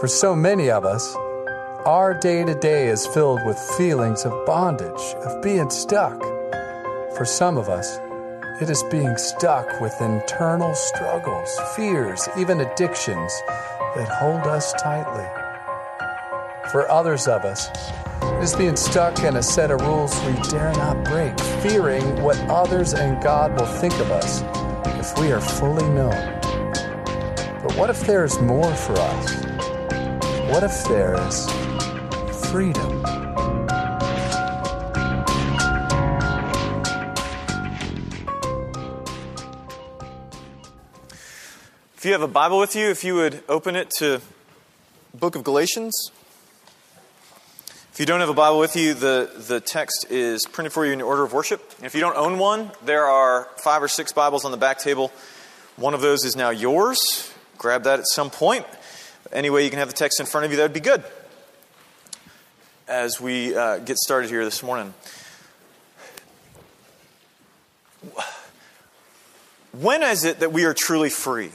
For so many of us, our day to day is filled with feelings of bondage, of being stuck. For some of us, it is being stuck with internal struggles, fears, even addictions that hold us tightly. For others of us, it is being stuck in a set of rules we dare not break, fearing what others and God will think of us if we are fully known. But what if there is more for us? What if there is freedom? If you have a Bible with you, if you would open it to book of Galatians. If you don't have a Bible with you, the, the text is printed for you in order of worship. And if you don't own one, there are five or six Bibles on the back table. One of those is now yours. Grab that at some point. Any way you can have the text in front of you, that would be good. As we uh, get started here this morning. When is it that we are truly free?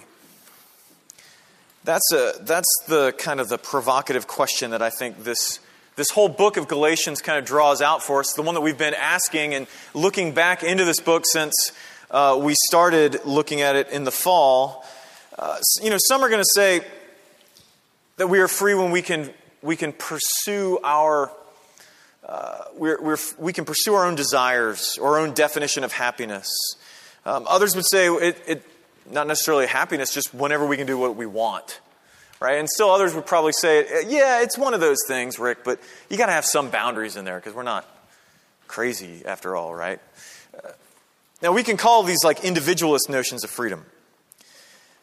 That's, a, that's the kind of the provocative question that I think this, this whole book of Galatians kind of draws out for us. The one that we've been asking and looking back into this book since uh, we started looking at it in the fall. Uh, you know, some are going to say, that we are free when we can, we can pursue our, uh, we're, we're, we can pursue our own desires our own definition of happiness. Um, others would say it, it, not necessarily happiness, just whenever we can do what we want. Right? And still others would probably say, yeah, it's one of those things, Rick, but you got to have some boundaries in there because we're not crazy after all, right? Uh, now, we can call these like individualist notions of freedom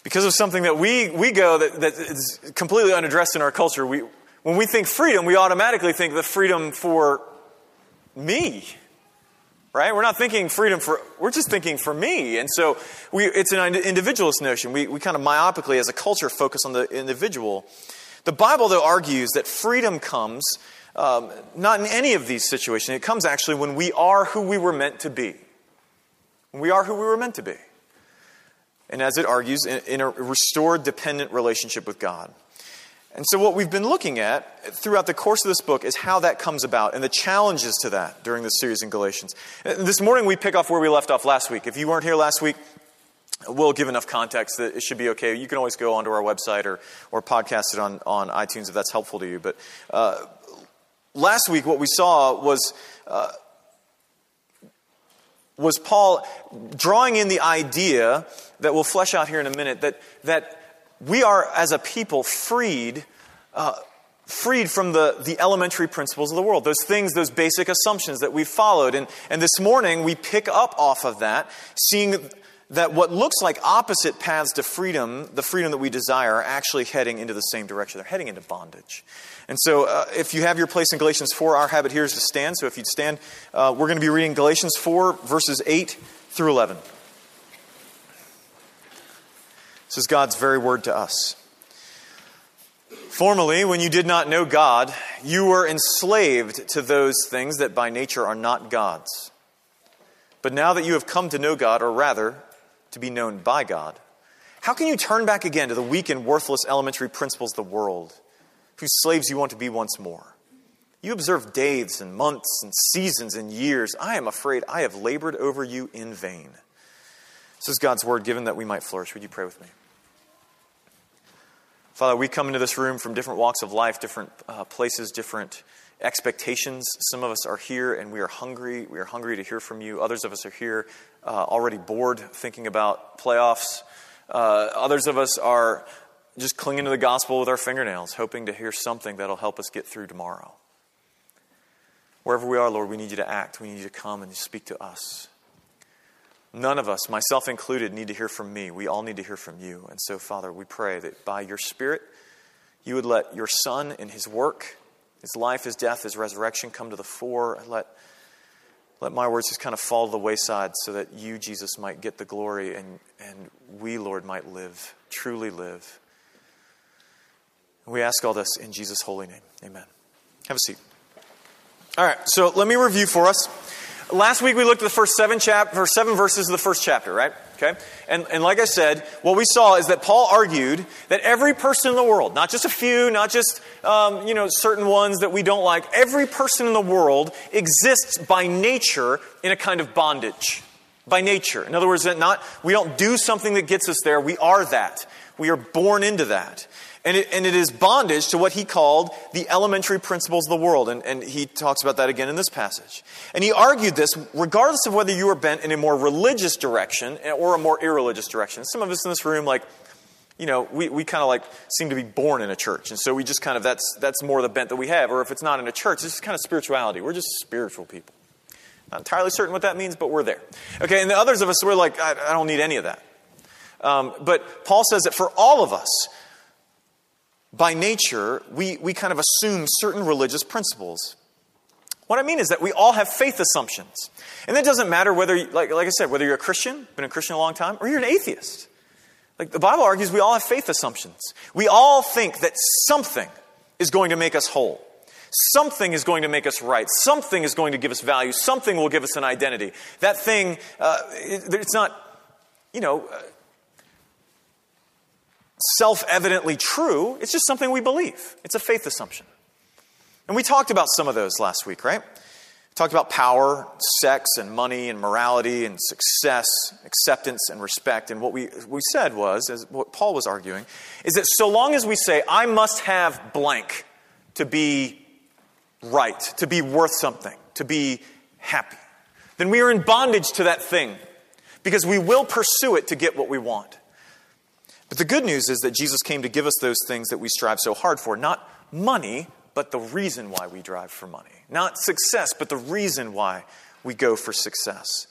because of something that we, we go that, that is completely unaddressed in our culture. We, when we think freedom, we automatically think the freedom for me. Right? We're not thinking freedom for, we're just thinking for me. And so we, it's an individualist notion. We, we kind of myopically, as a culture, focus on the individual. The Bible, though, argues that freedom comes um, not in any of these situations. It comes actually when we are who we were meant to be. When we are who we were meant to be and as it argues, in, a restored dependent relationship with God. And so, what we've been looking at throughout the course of this book is how that comes about and the challenges to that during this series in Galatians. This morning, we pick off where we left off last week. If you weren't here last week, we'll give enough context that it should be okay. You can always go onto our website or, or podcast it on, on iTunes if that's helpful to you. But uh, last week, what we saw was. Uh, was Paul drawing in the idea that we'll flesh out here in a minute that, that we are, as a people, freed. Uh, freed from the, the elementary principles of the world, those things, those basic assumptions that we've followed. And, and this morning, we pick up off of that, seeing that what looks like opposite paths to freedom, the freedom that we desire, are actually heading into the same direction. They're heading into bondage. And so, uh, if you have your place in Galatians 4, our habit here is to stand. So, if you'd stand, uh, we're going to be reading Galatians 4, verses 8 through 11. This is God's very word to us. Formerly, when you did not know God, you were enslaved to those things that by nature are not God's. But now that you have come to know God, or rather, to be known by God, how can you turn back again to the weak and worthless elementary principles of the world, whose slaves you want to be once more? You observe days and months and seasons and years. I am afraid I have labored over you in vain. This is God's word given that we might flourish. Would you pray with me? Father, we come into this room from different walks of life, different uh, places, different expectations. Some of us are here and we are hungry. We are hungry to hear from you. Others of us are here uh, already bored thinking about playoffs. Uh, others of us are just clinging to the gospel with our fingernails, hoping to hear something that'll help us get through tomorrow. Wherever we are, Lord, we need you to act. We need you to come and speak to us. None of us, myself included, need to hear from me. We all need to hear from you. And so, Father, we pray that by your Spirit, you would let your Son in his work, his life, his death, his resurrection come to the fore. Let, let my words just kind of fall to the wayside so that you, Jesus, might get the glory and, and we, Lord, might live, truly live. We ask all this in Jesus' holy name. Amen. Have a seat. All right, so let me review for us. Last week we looked at the first seven chap, first seven verses of the first chapter, right? Okay? And, and like I said, what we saw is that Paul argued that every person in the world, not just a few, not just um, you know, certain ones that we don't like, every person in the world exists by nature in a kind of bondage. By nature. In other words, that not, we don't do something that gets us there, we are that. We are born into that. And it, and it is bondage to what he called the elementary principles of the world. And, and he talks about that again in this passage. And he argued this regardless of whether you are bent in a more religious direction or a more irreligious direction. Some of us in this room, like, you know, we, we kind of like seem to be born in a church. And so we just kind of, that's, that's more the bent that we have. Or if it's not in a church, it's kind of spirituality. We're just spiritual people. Not entirely certain what that means, but we're there. Okay, and the others of us, we're like, I, I don't need any of that. Um, but Paul says that for all of us, by nature, we, we kind of assume certain religious principles. What I mean is that we all have faith assumptions. And it doesn't matter whether, like, like I said, whether you're a Christian, been a Christian a long time, or you're an atheist. Like the Bible argues, we all have faith assumptions. We all think that something is going to make us whole. Something is going to make us right. Something is going to give us value. Something will give us an identity. That thing, uh, it, it's not, you know, uh, self evidently true. It's just something we believe. It's a faith assumption. And we talked about some of those last week, right? We talked about power, sex, and money, and morality, and success, acceptance, and respect. And what we, we said was, as what Paul was arguing, is that so long as we say, I must have blank to be right, to be worth something, to be happy, then we are in bondage to that thing because we will pursue it to get what we want. But the good news is that Jesus came to give us those things that we strive so hard for. Not money, but the reason why we drive for money. Not success, but the reason why we go for success.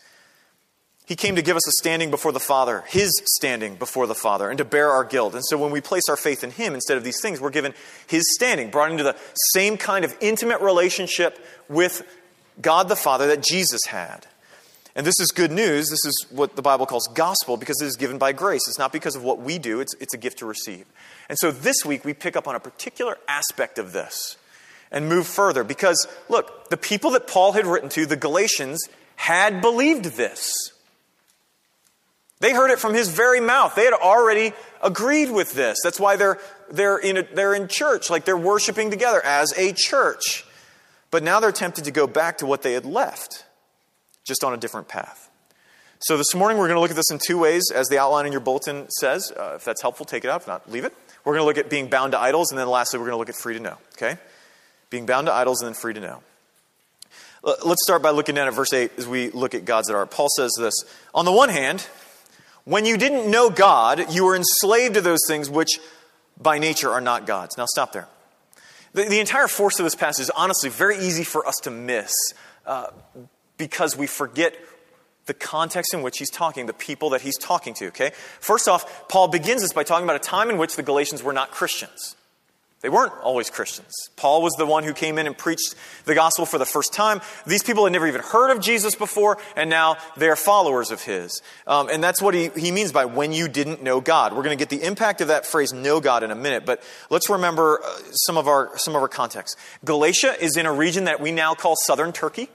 He came to give us a standing before the Father, His standing before the Father, and to bear our guilt. And so when we place our faith in Him instead of these things, we're given His standing, brought into the same kind of intimate relationship with God the Father that Jesus had. And this is good news. This is what the Bible calls gospel because it is given by grace. It's not because of what we do, it's, it's a gift to receive. And so this week we pick up on a particular aspect of this and move further because, look, the people that Paul had written to, the Galatians, had believed this. They heard it from his very mouth. They had already agreed with this. That's why they're, they're, in a, they're in church, like they're worshiping together as a church. But now they're tempted to go back to what they had left just on a different path. So this morning we're going to look at this in two ways, as the outline in your bulletin says. Uh, if that's helpful, take it out. If not, leave it. We're going to look at being bound to idols, and then lastly, we're going to look at free to know. Okay? Being bound to idols and then free to know. Let's start by looking down at verse 8 as we look at gods that are. Paul says this On the one hand, when you didn't know God, you were enslaved to those things which by nature are not God's. Now stop there. The, the entire force of this passage is honestly very easy for us to miss. Uh, because we forget the context in which he's talking, the people that he's talking to, okay? First off, Paul begins this by talking about a time in which the Galatians were not Christians. They weren't always Christians. Paul was the one who came in and preached the gospel for the first time. These people had never even heard of Jesus before, and now they're followers of his. Um, and that's what he, he means by when you didn't know God. We're going to get the impact of that phrase, know God, in a minute, but let's remember uh, some, of our, some of our context. Galatia is in a region that we now call southern Turkey.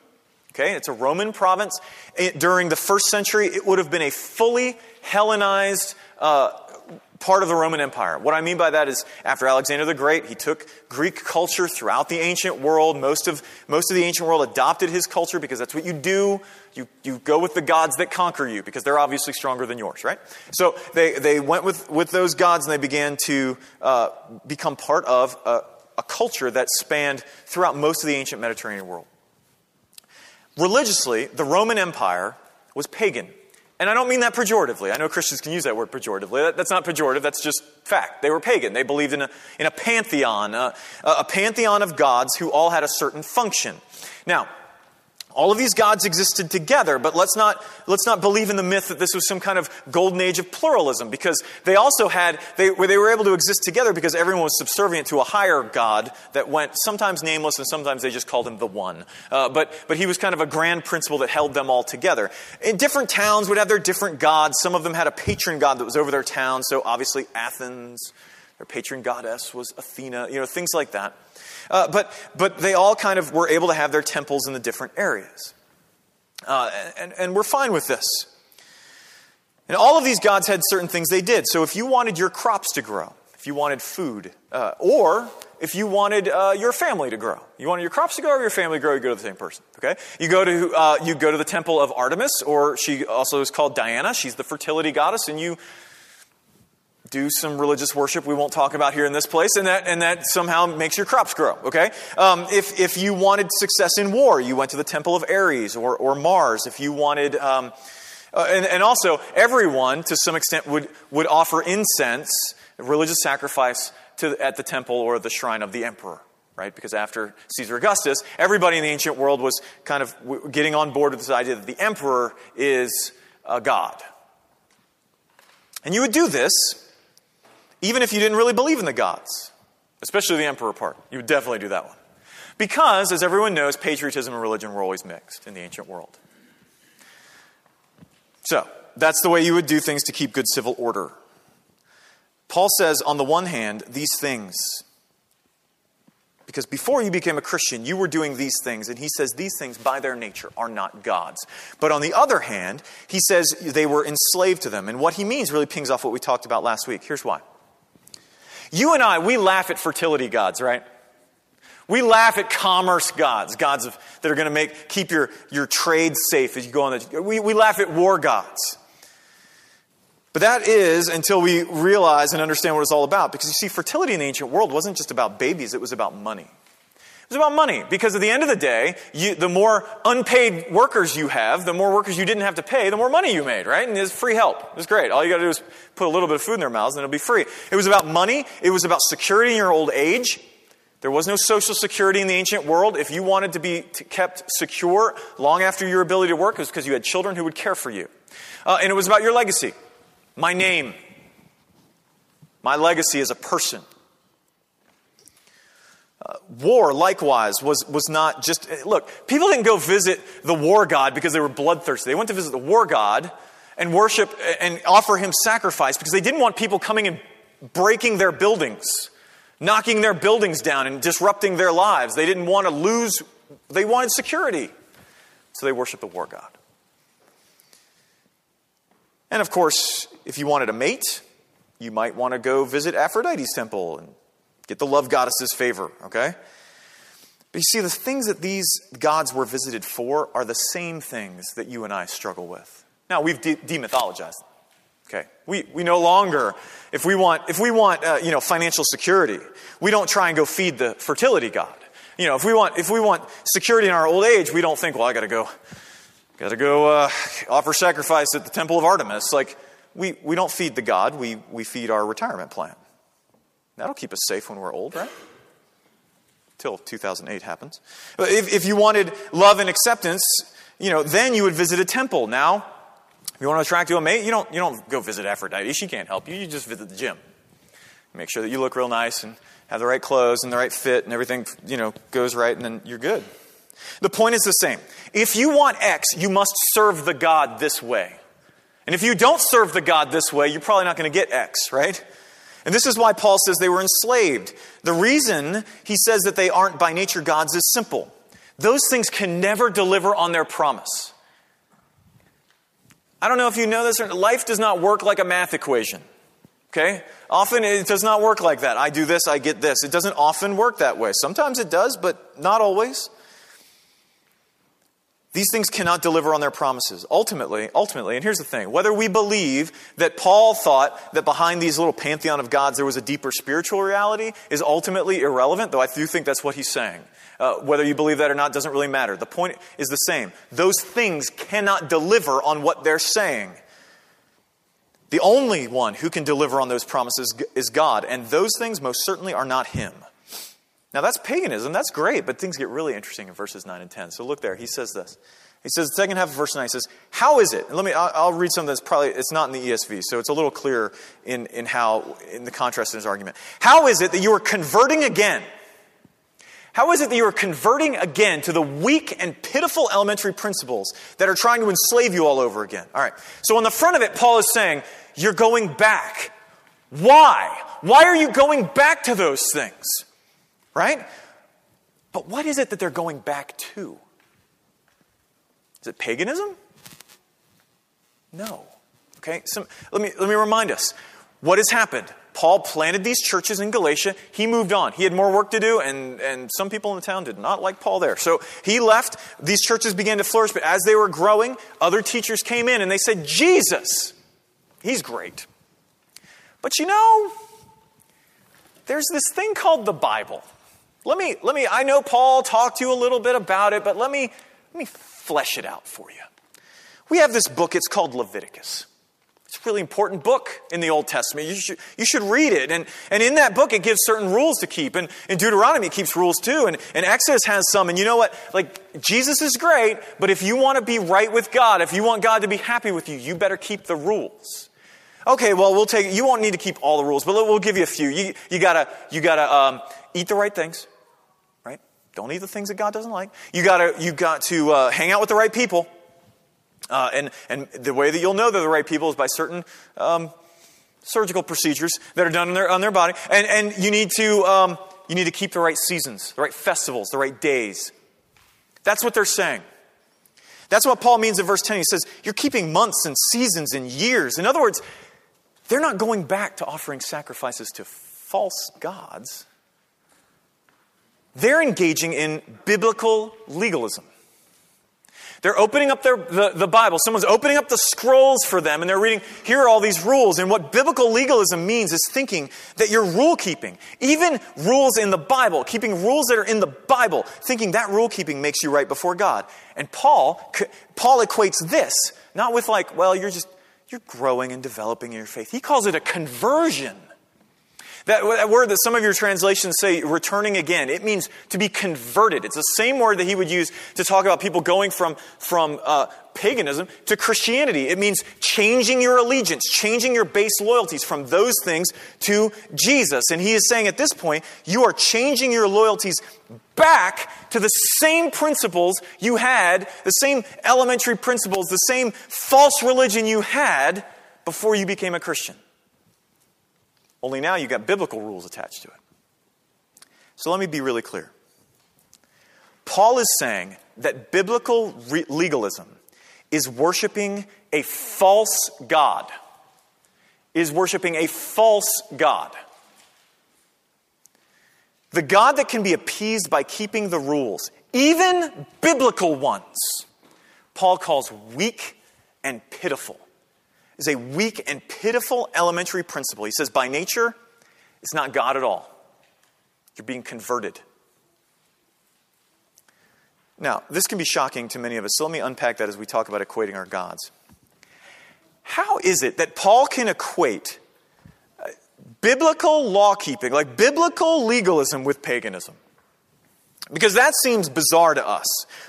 Okay, it's a Roman province. It, during the first century, it would have been a fully Hellenized uh, part of the Roman Empire. What I mean by that is, after Alexander the Great, he took Greek culture throughout the ancient world. Most of, most of the ancient world adopted his culture because that's what you do. You, you go with the gods that conquer you because they're obviously stronger than yours, right? So they, they went with, with those gods and they began to uh, become part of a, a culture that spanned throughout most of the ancient Mediterranean world. Religiously, the Roman Empire was pagan. And I don't mean that pejoratively. I know Christians can use that word pejoratively. That, that's not pejorative, that's just fact. They were pagan. They believed in a, in a pantheon, a, a pantheon of gods who all had a certain function. Now, all of these gods existed together, but let's not, let's not believe in the myth that this was some kind of golden age of pluralism, because they also had, they, they were able to exist together because everyone was subservient to a higher god that went sometimes nameless and sometimes they just called him the one. Uh, but, but he was kind of a grand principle that held them all together. In different towns would have their different gods. Some of them had a patron god that was over their town, so obviously Athens, their patron goddess was Athena, you know, things like that. Uh, but, but they all kind of were able to have their temples in the different areas. Uh, and, and we're fine with this. And all of these gods had certain things they did. So if you wanted your crops to grow, if you wanted food, uh, or if you wanted uh, your family to grow, you wanted your crops to grow or your family to grow, you go to the same person. Okay, you go to uh, you go to the temple of Artemis, or she also is called Diana. She's the fertility goddess, and you do some religious worship we won't talk about here in this place, and that, and that somehow makes your crops grow, okay? Um, if, if you wanted success in war, you went to the temple of Ares or, or Mars. If you wanted, um, uh, and, and also, everyone, to some extent, would, would offer incense, religious sacrifice, to, at the temple or the shrine of the emperor right? Because after Caesar Augustus, everybody in the ancient world was kind of getting on board with this idea that the emperor is a god. And you would do this even if you didn't really believe in the gods, especially the emperor part. You would definitely do that one. Because, as everyone knows, patriotism and religion were always mixed in the ancient world. So, that's the way you would do things to keep good civil order. Paul says, on the one hand, these things, because before you became a Christian, you were doing these things, and he says these things by their nature are not God's. But on the other hand, he says they were enslaved to them. And what he means really pings off what we talked about last week. Here's why. You and I, we laugh at fertility gods, right? We laugh at commerce gods, gods of, that are going to make keep your, your trade safe as you go on. The, we, we laugh at war gods. But that is until we realize and understand what it's all about. Because you see, fertility in the ancient world wasn't just about babies, it was about money. It was about money because at the end of the day, you, the more unpaid workers you have, the more workers you didn't have to pay, the more money you made, right? And it's free help. It was great. All you got to do is put a little bit of food in their mouths and it'll be free. It was about money. It was about security in your old age. There was no social security in the ancient world. If you wanted to be kept secure long after your ability to work, it was because you had children who would care for you. Uh, and it was about your legacy. My name. My legacy as a person. War, likewise, was, was not just. Look, people didn't go visit the war god because they were bloodthirsty. They went to visit the war god and worship and offer him sacrifice because they didn't want people coming and breaking their buildings, knocking their buildings down and disrupting their lives. They didn't want to lose, they wanted security. So they worshiped the war god. And of course, if you wanted a mate, you might want to go visit Aphrodite's temple and Get the love goddess's favor, okay? But you see, the things that these gods were visited for are the same things that you and I struggle with. Now, we've de- demythologized. Okay, we, we no longer, if we want, if we want uh, you know, financial security, we don't try and go feed the fertility god. You know, if we want, if we want security in our old age, we don't think, well, I got to go, got to go uh, offer sacrifice at the temple of Artemis. Like, we, we don't feed the god, we, we feed our retirement plan. That'll keep us safe when we're old, right? Till 2008 happens. If, if you wanted love and acceptance, you know, then you would visit a temple. Now, if you want to attract to a mate, you don't, you don't go visit Aphrodite. She can't help you. You just visit the gym. Make sure that you look real nice and have the right clothes and the right fit and everything, you know, goes right, and then you're good. The point is the same. If you want X, you must serve the God this way. And if you don't serve the God this way, you're probably not going to get X, right? And this is why Paul says they were enslaved. The reason he says that they aren't by nature gods is simple those things can never deliver on their promise. I don't know if you know this, or life does not work like a math equation. Okay? Often it does not work like that. I do this, I get this. It doesn't often work that way. Sometimes it does, but not always. These things cannot deliver on their promises. Ultimately, ultimately, and here's the thing whether we believe that Paul thought that behind these little pantheon of gods there was a deeper spiritual reality is ultimately irrelevant, though I do think that's what he's saying. Uh, whether you believe that or not doesn't really matter. The point is the same. Those things cannot deliver on what they're saying. The only one who can deliver on those promises is God, and those things most certainly are not Him. Now, that's paganism. That's great, but things get really interesting in verses 9 and 10. So look there. He says this. He says, the second half of verse 9 says, How is it? And let me, I'll, I'll read that's probably, it's not in the ESV, so it's a little clearer in, in how, in the contrast in his argument. How is it that you are converting again? How is it that you are converting again to the weak and pitiful elementary principles that are trying to enslave you all over again? All right. So on the front of it, Paul is saying, You're going back. Why? Why are you going back to those things? Right? But what is it that they're going back to? Is it paganism? No. Okay? So let, me, let me remind us what has happened. Paul planted these churches in Galatia. He moved on. He had more work to do, and, and some people in the town did not like Paul there. So he left. These churches began to flourish, but as they were growing, other teachers came in and they said, Jesus, he's great. But you know, there's this thing called the Bible. Let me, let me, I know Paul talked to you a little bit about it, but let me, let me flesh it out for you. We have this book, it's called Leviticus. It's a really important book in the Old Testament. You should, you should read it. And, and in that book, it gives certain rules to keep. And in Deuteronomy, it keeps rules too. And, and Exodus has some. And you know what? Like, Jesus is great, but if you want to be right with God, if you want God to be happy with you, you better keep the rules. Okay, well, we'll take, you won't need to keep all the rules, but we'll give you a few. You, you gotta, you gotta um, eat the right things? Don't eat the things that God doesn't like. You gotta, you got to uh, hang out with the right people. Uh, and, and the way that you'll know they're the right people is by certain um, surgical procedures that are done on their, on their body. And, and you, need to, um, you need to keep the right seasons, the right festivals, the right days. That's what they're saying. That's what Paul means in verse 10. He says, You're keeping months and seasons and years. In other words, they're not going back to offering sacrifices to false gods. They're engaging in biblical legalism. They're opening up their, the, the Bible. Someone's opening up the scrolls for them and they're reading, here are all these rules. And what biblical legalism means is thinking that you're rule keeping, even rules in the Bible, keeping rules that are in the Bible, thinking that rule keeping makes you right before God. And Paul, Paul equates this, not with like, well, you're just, you're growing and developing in your faith. He calls it a conversion. That, that, word that some of your translations say returning again, it means to be converted. It's the same word that he would use to talk about people going from, from uh, paganism to Christianity. It means changing your allegiance, changing your base loyalties from those things to Jesus. And he is saying at this point, you are changing your loyalties back to the same principles you had, the same elementary principles, the same false religion you had before you became a Christian. Only now you've got biblical rules attached to it. So let me be really clear. Paul is saying that biblical re- legalism is worshiping a false God, is worshiping a false God. The God that can be appeased by keeping the rules, even biblical ones, Paul calls weak and pitiful is a weak and pitiful elementary principle. He says, by nature, it's not God at all. You're being converted. Now, this can be shocking to many of us, so let me unpack that as we talk about equating our gods. How is it that Paul can equate uh, biblical law keeping, like biblical legalism, with paganism? Because that seems bizarre to us.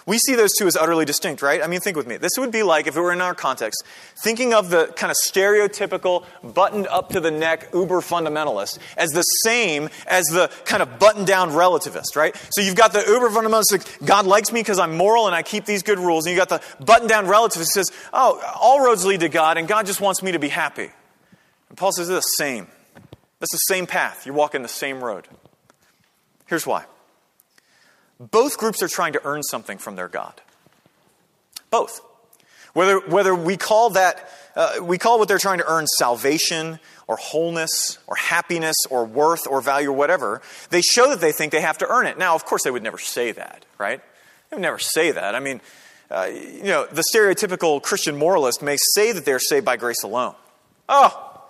We see those two as utterly distinct, right? I mean, think with me. This would be like, if it were in our context, thinking of the kind of stereotypical, buttoned up to the neck uber fundamentalist as the same as the kind of buttoned down relativist, right? So you've got the uber fundamentalist, like, God likes me because I'm moral and I keep these good rules. And you've got the buttoned down relativist who says, oh, all roads lead to God and God just wants me to be happy. And Paul says, the same. That's the same path. You're walking the same road. Here's why. Both groups are trying to earn something from their God. Both. Whether, whether we call that, uh, we call what they're trying to earn salvation or wholeness or happiness or worth or value or whatever, they show that they think they have to earn it. Now, of course, they would never say that, right? They would never say that. I mean, uh, you know, the stereotypical Christian moralist may say that they're saved by grace alone. Oh,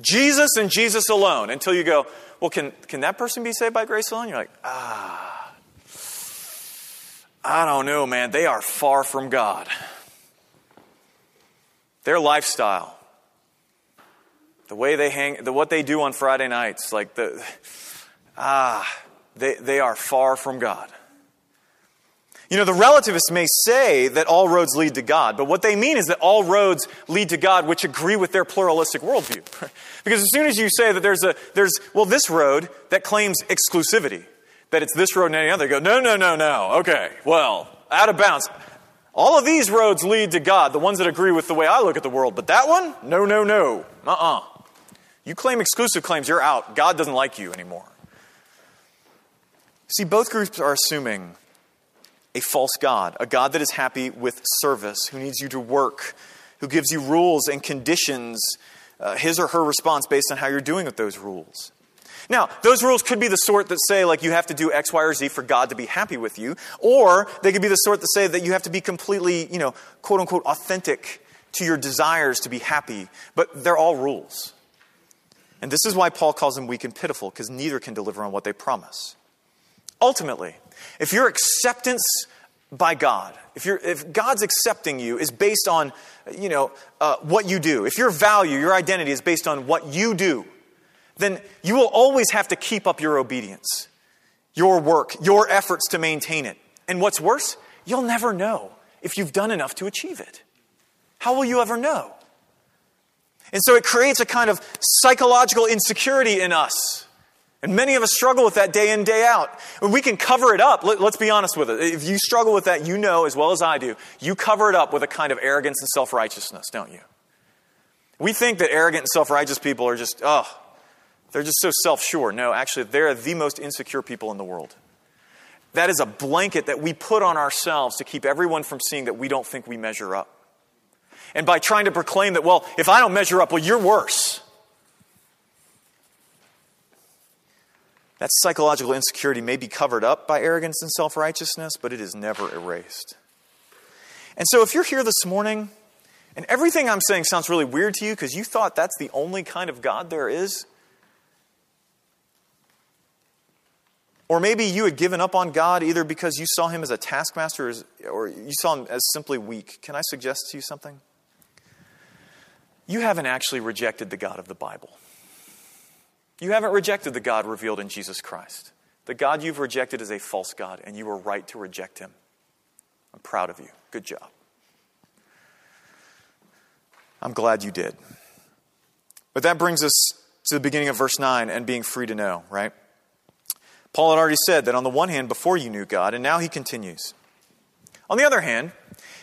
Jesus and Jesus alone. Until you go, well, can, can that person be saved by grace alone? You're like, ah. I don't know, man. They are far from God. Their lifestyle, the way they hang, the, what they do on Friday nights, like the, ah, they, they are far from God. You know, the relativists may say that all roads lead to God, but what they mean is that all roads lead to God which agree with their pluralistic worldview. because as soon as you say that there's a, there's, well, this road that claims exclusivity, that it's this road and any other. They go, no, no, no, no. Okay, well, out of bounds. All of these roads lead to God, the ones that agree with the way I look at the world. But that one? No, no, no. Uh uh-uh. uh You claim exclusive claims, you're out. God doesn't like you anymore. See, both groups are assuming a false God, a God that is happy with service, who needs you to work who gives you rules and conditions uh, his or her response based on how you're doing with those rules. Now, those rules could be the sort that say, like, you have to do X, Y, or Z for God to be happy with you, or they could be the sort that say that you have to be completely, you know, quote unquote, authentic to your desires to be happy, but they're all rules. And this is why Paul calls them weak and pitiful, because neither can deliver on what they promise. Ultimately, if your acceptance by God, if, you're, if God's accepting you is based on, you know, uh, what you do, if your value, your identity is based on what you do, then you will always have to keep up your obedience, your work, your efforts to maintain it. And what's worse, you'll never know if you've done enough to achieve it. How will you ever know? And so it creates a kind of psychological insecurity in us. And many of us struggle with that day in, day out. We can cover it up. Let, us be honest with it. If you struggle with that, you know as well as I do, you cover it up with a kind of arrogance and self righteousness, don't you? We think that arrogant and self righteous people are just, oh, they're just so self sure. No, actually, they're the most insecure people in the world. That is a blanket that we put on ourselves to keep everyone from seeing that we don't think we measure up and by trying to proclaim that, well, if I don't measure up, well, you're worse. That psychological insecurity may be covered up by arrogance and self righteousness, but it is never erased. And so, if you're here this morning and everything I'm saying sounds really weird to you because you thought that's the only kind of God there is, or maybe you had given up on God either because you saw him as a taskmaster or you saw him as simply weak, can I suggest to you something? you haven't actually rejected the God of the Bible. You haven't rejected the God revealed in Jesus Christ. The God you've rejected is a false God, and you were right to reject him. I'm proud of you. Good job. I'm glad you did. But that brings us to the beginning of verse 9 and being free to know, right? Paul had already said that on the one hand, before you knew God, and now he continues. On the other hand,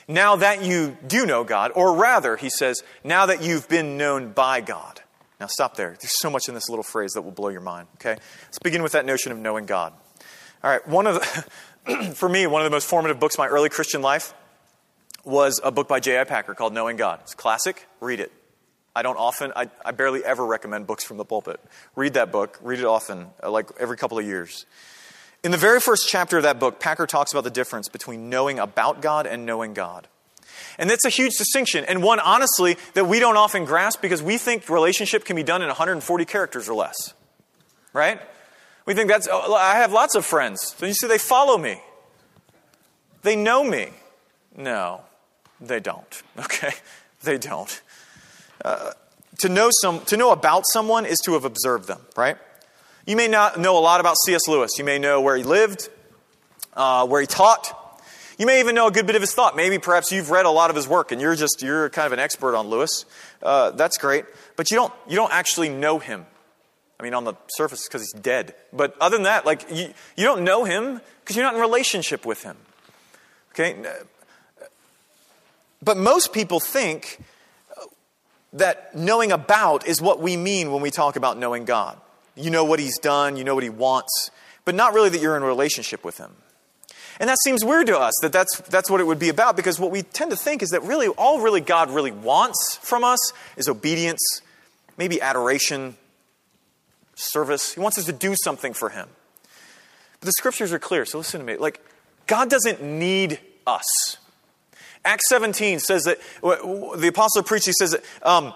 now that you do know God, or rather, he says, now that you've been known by God. Now, stop there. There's so much in this little phrase that will blow your mind, okay? Let's begin with that notion of knowing God. All right, one of the, for me, one of the most formative books my early Christian life was a book by J.I. Packer called Knowing God. It's classic, read it. I don't often, I, I barely ever recommend books from the pulpit. Read that book, read it often, uh, like every couple of years. In the very first chapter of that book, Packer talks about the difference between knowing about God and knowing God. And that's a huge distinction, and one, honestly, that we don't often grasp because we think relationship can be done in 140 characters or less. Right? We think that's, oh, I have lots of friends. So you see, they follow me, they know me. No, they don't. Okay? They don't. Uh, to, know some, to know about someone is to have observed them, right? You may not know a lot about C.S. Lewis. You may know where he lived, uh, where he taught. You may even know a good bit of his thought. Maybe perhaps you've read a lot of his work and you're just you're kind of an expert on Lewis. Uh, that's great, but you don't you don't actually know him. I mean, on the surface, because he's dead. But other than that, like you, you don't know him because you're not in relationship with him. Okay. But most people think that knowing about is what we mean when we talk about knowing God. You know what he's done, you know what he wants, but not really that you're in a relationship with him. And that seems weird to us that that's, that's what it would be about because what we tend to think is that really all really God really wants from us is obedience, maybe adoration, service. He wants us to do something for him. But the scriptures are clear, so listen to me. Like, God doesn't need us. Acts 17 says that, the apostle preached, he says that um,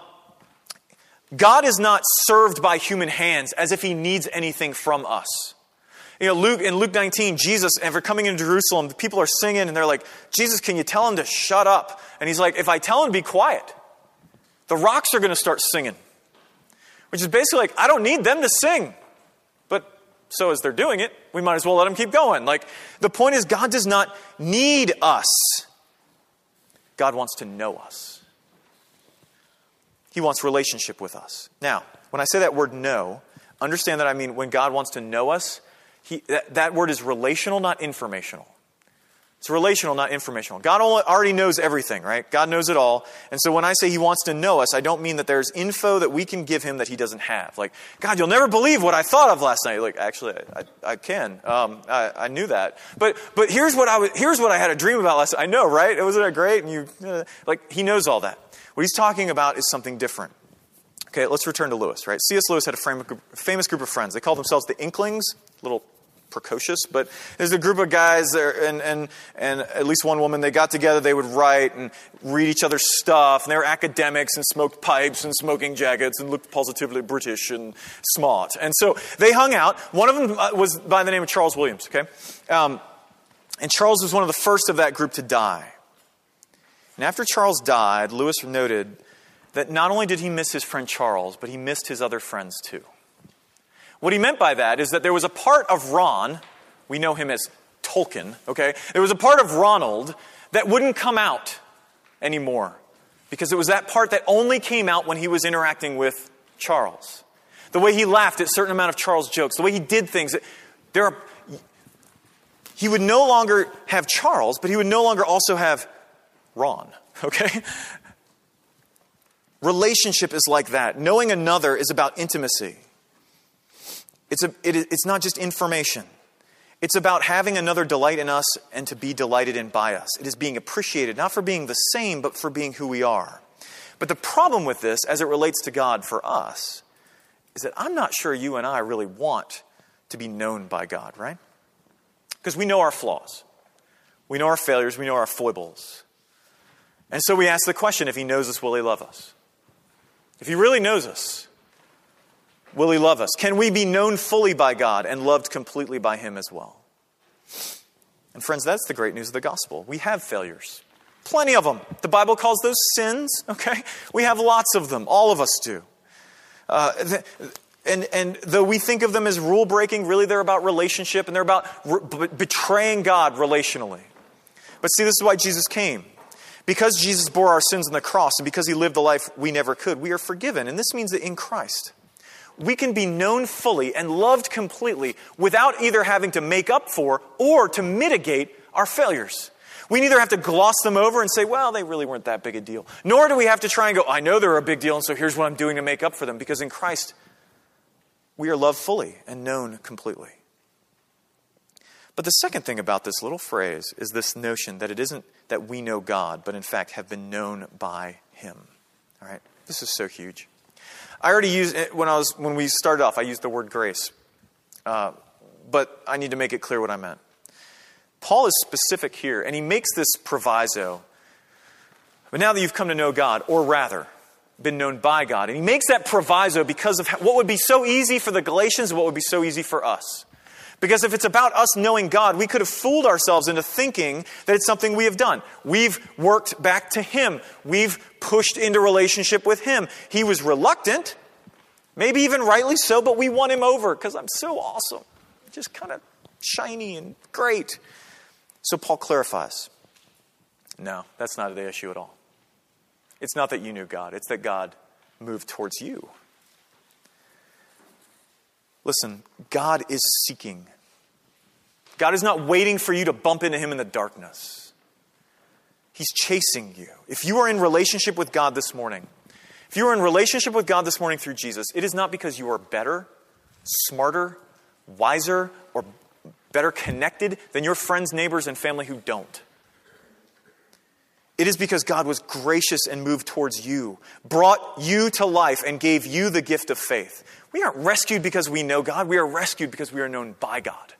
God is not served by human hands as if he needs anything from us. You know, Luke in Luke 19, Jesus, and for coming into Jerusalem, the people are singing and they're like, Jesus, can you tell him to shut up? And he's like, if I tell him to be quiet, the rocks are going to start singing. Which is basically like, I don't need them to sing. But so as they're doing it, we might as well let them keep going. Like, the point is, God does not need us, God wants to know us. He wants relationship with us. Now, when I say that word know, understand that I mean when God wants to know us, he, that, that word is relational, not informational. It's relational, not informational. God already knows everything, right? God knows it all. And so when I say He wants to know us, I don't mean that there's info that we can give Him that He doesn't have. Like, God, you'll never believe what I thought of last night. Like, actually, I, I, I can. Um, I, I, knew that. But but here's what I was, here's what I had a dream about last night. I know, right? Wasn't that great? And you uh, like He knows all that. What he's talking about is something different. Okay, let's return to Lewis, right? C.S. Lewis had a famous group of friends. They called themselves the Inklings, little precocious, but there's a group of guys there, and, and, and at least one woman, they got together, they would write and read each other's stuff, and they were academics and smoked pipes and smoking jackets and looked positively British and smart. And so they hung out. One of them uh, was by the name of Charles Williams, okay? Um, and Charles was one of the first of that group to die. And after Charles died, Lewis noted that not only did he miss his friend Charles, but he missed his other friends too. What he meant by that is that there was a part of Ron, we know him as Tolkien, okay? There was a part of Ronald that wouldn't come out anymore because it was that part that only came out when he was interacting with Charles. The way he laughed at certain amount of Charles' jokes, the way he did things. There are, he would no longer have Charles, but he would no longer also have Ron, okay? Relationship is like that. Knowing another is about intimacy. It's, a, it, it's not just information. It's about having another delight in us and to be delighted in by us. It is being appreciated, not for being the same, but for being who we are. But the problem with this, as it relates to God for us, is that I'm not sure you and I really want to be known by God, right? Because we know our flaws, we know our failures, we know our foibles. And so we ask the question if He knows us, will He love us? If He really knows us, Will He love us? Can we be known fully by God and loved completely by Him as well? And, friends, that's the great news of the gospel. We have failures, plenty of them. The Bible calls those sins, okay? We have lots of them. All of us do. Uh, and, and though we think of them as rule breaking, really they're about relationship and they're about re- betraying God relationally. But see, this is why Jesus came. Because Jesus bore our sins on the cross and because he lived the life we never could, we are forgiven. And this means that in Christ, we can be known fully and loved completely without either having to make up for or to mitigate our failures. We neither have to gloss them over and say, well, they really weren't that big a deal, nor do we have to try and go, I know they're a big deal, and so here's what I'm doing to make up for them. Because in Christ, we are loved fully and known completely. But the second thing about this little phrase is this notion that it isn't that we know God, but in fact have been known by Him. All right? This is so huge. I already used when I was when we started off. I used the word grace, uh, but I need to make it clear what I meant. Paul is specific here, and he makes this proviso. But now that you've come to know God, or rather, been known by God, and he makes that proviso because of what would be so easy for the Galatians what would be so easy for us. Because if it's about us knowing God, we could have fooled ourselves into thinking that it's something we have done. We've worked back to Him. We've pushed into relationship with Him. He was reluctant, maybe even rightly so, but we won Him over because I'm so awesome. Just kind of shiny and great. So Paul clarifies no, that's not the issue at all. It's not that you knew God, it's that God moved towards you. Listen, God is seeking. God is not waiting for you to bump into Him in the darkness. He's chasing you. If you are in relationship with God this morning, if you are in relationship with God this morning through Jesus, it is not because you are better, smarter, wiser, or better connected than your friends, neighbors, and family who don't. It is because God was gracious and moved towards you, brought you to life, and gave you the gift of faith. We aren't rescued because we know God, we are rescued because we are known by God.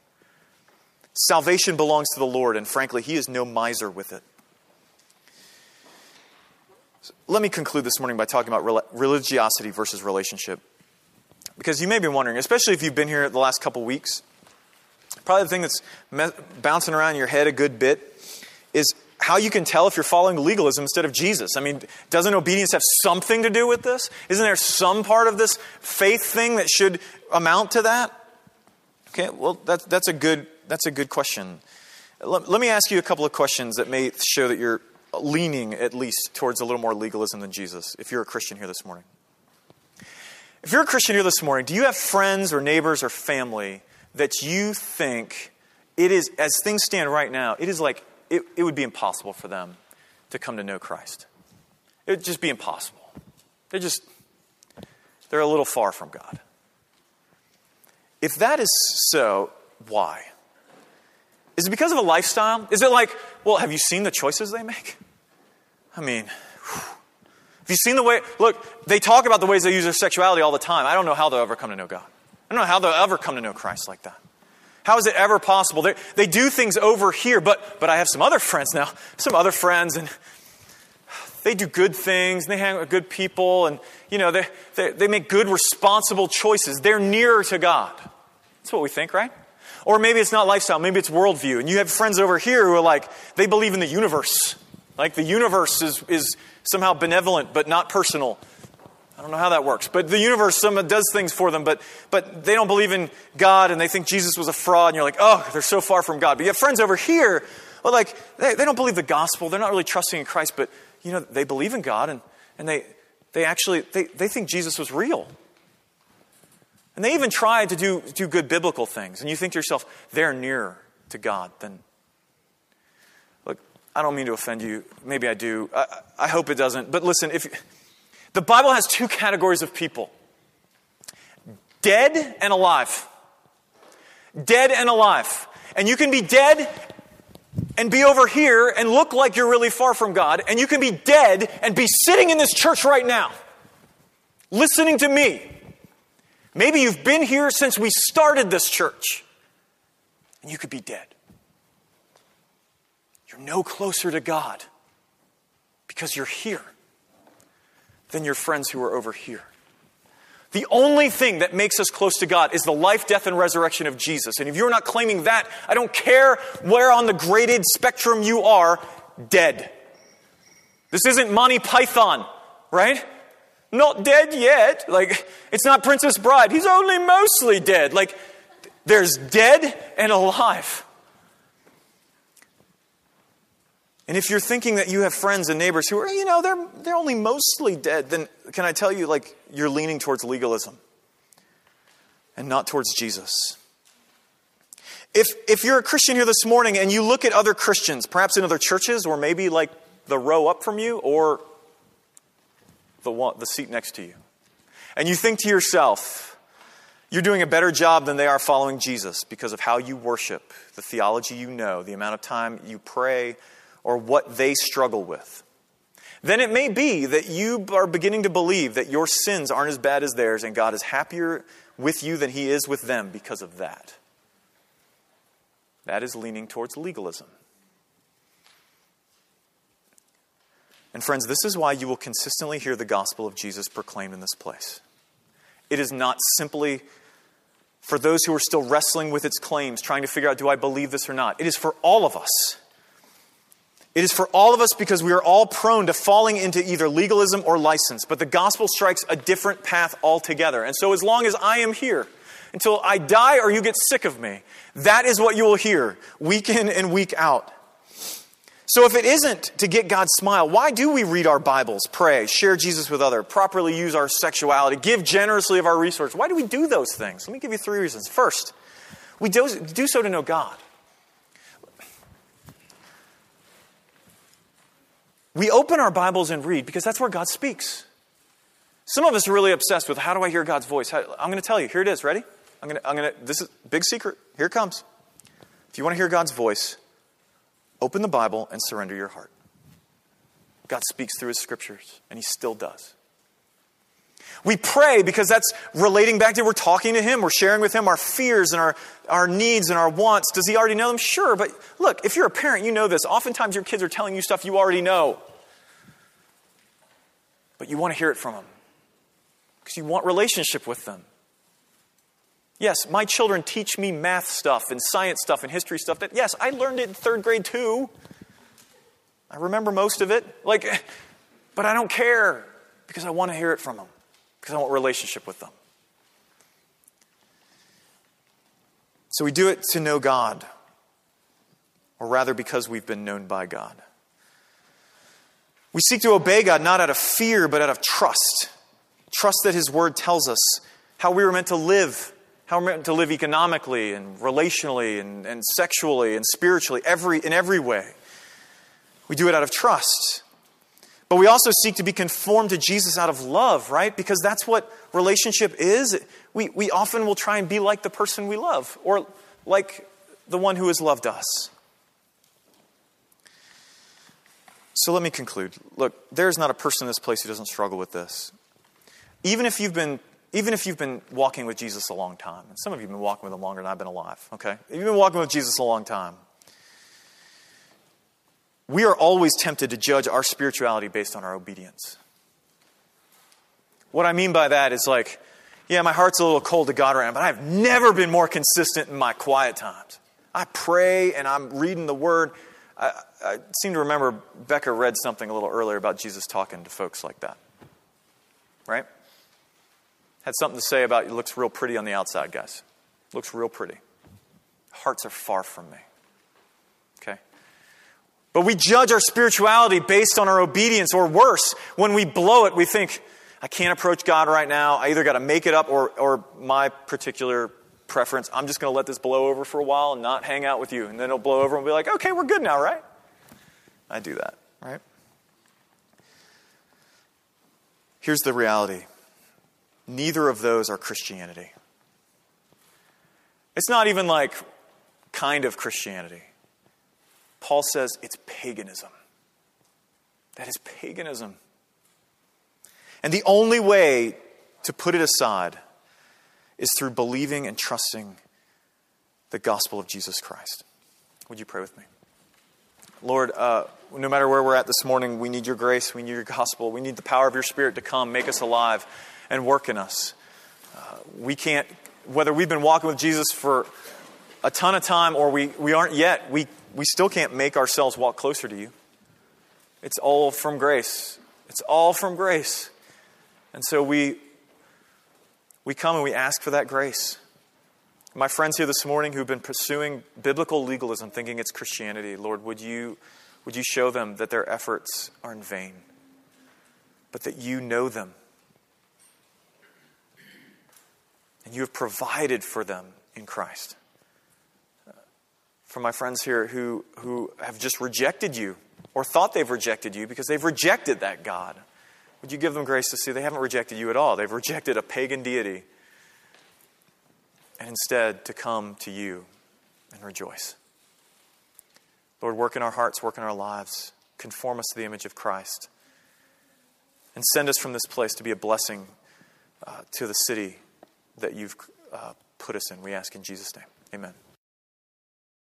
Salvation belongs to the Lord, and frankly, He is no miser with it. Let me conclude this morning by talking about religiosity versus relationship. Because you may be wondering, especially if you've been here the last couple weeks, probably the thing that's bouncing around your head a good bit is how you can tell if you're following legalism instead of Jesus. I mean, doesn't obedience have something to do with this? Isn't there some part of this faith thing that should amount to that? Okay, well, that, that's, a good, that's a good question. Let, let me ask you a couple of questions that may show that you're leaning at least towards a little more legalism than Jesus, if you're a Christian here this morning. If you're a Christian here this morning, do you have friends or neighbors or family that you think it is, as things stand right now, it is like it, it would be impossible for them to come to know Christ. It would just be impossible. They're just, they're a little far from God. If that is so, why? Is it because of a lifestyle? Is it like, well, have you seen the choices they make? I mean, whew, Have you seen the way? Look, they talk about the ways they use their sexuality all the time. I don't know how they'll ever come to know God. I don't know how they'll ever come to know Christ like that. How is it ever possible? They, they do things over here, but, but I have some other friends now, some other friends, and they do good things, and they hang with good people, and, you know, they, they, they make good, responsible choices. They're nearer to God. That's what we think, right? Or maybe it's not lifestyle, maybe it's worldview. And you have friends over here who are like, they believe in the universe. Like the universe is, is somehow benevolent but not personal. I don't know how that works, but the universe some does things for them, but, but they don't believe in God and they think Jesus was a fraud, and you're like, oh, they're so far from God. But you have friends over here, well, like, they, they don't believe the gospel, they're not really trusting in Christ, but, you know, they believe in God and, and they, they actually, they, they think Jesus was real. And they even try to do, do good biblical things, and you think to yourself, they're nearer to God than, look, I don't mean to offend you. Maybe I do. I, I hope it doesn't. But listen, if the Bible has two categories of people dead and alive. Dead and alive. And you can be dead and be over here and look like you're really far from God, and you can be dead and be sitting in this church right now, listening to me. Maybe you've been here since we started this church, and you could be dead. You're no closer to God because you're here than your friends who are over here. The only thing that makes us close to God is the life, death, and resurrection of Jesus. And if you're not claiming that, I don't care where on the graded spectrum you are, dead. This isn't Monty Python, right? Not dead yet. Like, it's not Princess Bride. He's only mostly dead. Like, there's dead and alive. And if you're thinking that you have friends and neighbors who are, you know, they're, they're only mostly dead, then can I tell you, like, you're leaning towards legalism and not towards Jesus. If, if you're a Christian here this morning and you look at other Christians, perhaps in other churches, or maybe like the row up from you, or the, one, the seat next to you, and you think to yourself, you're doing a better job than they are following Jesus because of how you worship, the theology you know, the amount of time you pray, or what they struggle with, then it may be that you are beginning to believe that your sins aren't as bad as theirs and God is happier with you than he is with them because of that. That is leaning towards legalism. And friends, this is why you will consistently hear the gospel of Jesus proclaimed in this place. It is not simply for those who are still wrestling with its claims, trying to figure out, do I believe this or not? It is for all of us. It is for all of us because we are all prone to falling into either legalism or license, but the gospel strikes a different path altogether. And so, as long as I am here, until I die or you get sick of me, that is what you will hear week in and week out. So, if it isn't to get God's smile, why do we read our Bibles, pray, share Jesus with others, properly use our sexuality, give generously of our resources? Why do we do those things? Let me give you three reasons. First, we do, do so to know God. We open our Bibles and read because that's where God speaks. Some of us are really obsessed with how do I hear God's voice? How, I'm going to tell you. Here it is. Ready? I'm going to, I'm going to, this is big secret. Here it comes. If you want to hear God's voice, open the Bible and surrender your heart. God speaks through his scriptures, and he still does. We pray because that's relating back to we're talking to him, we're sharing with him our fears and our, our needs and our wants. Does he already know them? Sure, but look, if you're a parent, you know this. Oftentimes your kids are telling you stuff you already know but you want to hear it from them because you want relationship with them. Yes, my children teach me math stuff and science stuff and history stuff that, yes, I learned it in third grade too. I remember most of it. Like, but I don't care because I want to hear it from them because I want relationship with them. So we do it to know God, or rather because we've been known by God. We seek to obey God not out of fear, but out of trust. Trust that His Word tells us how we were meant to live, how we're meant to live economically and relationally and, and sexually and spiritually, every, in every way. We do it out of trust. But we also seek to be conformed to Jesus out of love, right? Because that's what relationship is. We, we often will try and be like the person we love or like the one who has loved us. So let me conclude. Look, there's not a person in this place who doesn't struggle with this. Even if you've been even if you've been walking with Jesus a long time, and some of you have been walking with him longer than I've been alive, okay? If you've been walking with Jesus a long time, we are always tempted to judge our spirituality based on our obedience. What I mean by that is like, yeah, my heart's a little cold to God right now, but I've never been more consistent in my quiet times. I pray and I'm reading the Word. I, I seem to remember Becca read something a little earlier about Jesus talking to folks like that. Right? Had something to say about it looks real pretty on the outside, guys. Looks real pretty. Hearts are far from me. But we judge our spirituality based on our obedience, or worse, when we blow it, we think, I can't approach God right now. I either got to make it up or, or my particular preference, I'm just going to let this blow over for a while and not hang out with you. And then it'll blow over and be like, okay, we're good now, right? I do that, right? Here's the reality neither of those are Christianity. It's not even like kind of Christianity. Paul says it's paganism. That is paganism. And the only way to put it aside is through believing and trusting the gospel of Jesus Christ. Would you pray with me? Lord, uh, no matter where we're at this morning, we need your grace, we need your gospel, we need the power of your Spirit to come, make us alive, and work in us. Uh, we can't, whether we've been walking with Jesus for a ton of time or we, we aren't yet, we, we still can't make ourselves walk closer to you. It's all from grace. It's all from grace. And so we, we come and we ask for that grace. My friends here this morning who've been pursuing biblical legalism, thinking it's Christianity, Lord, would you, would you show them that their efforts are in vain, but that you know them? And you have provided for them in Christ. For my friends here who, who have just rejected you or thought they've rejected you because they've rejected that God. Would you give them grace to see they haven't rejected you at all? They've rejected a pagan deity. And instead, to come to you and rejoice. Lord, work in our hearts, work in our lives, conform us to the image of Christ, and send us from this place to be a blessing uh, to the city that you've uh, put us in. We ask in Jesus' name. Amen.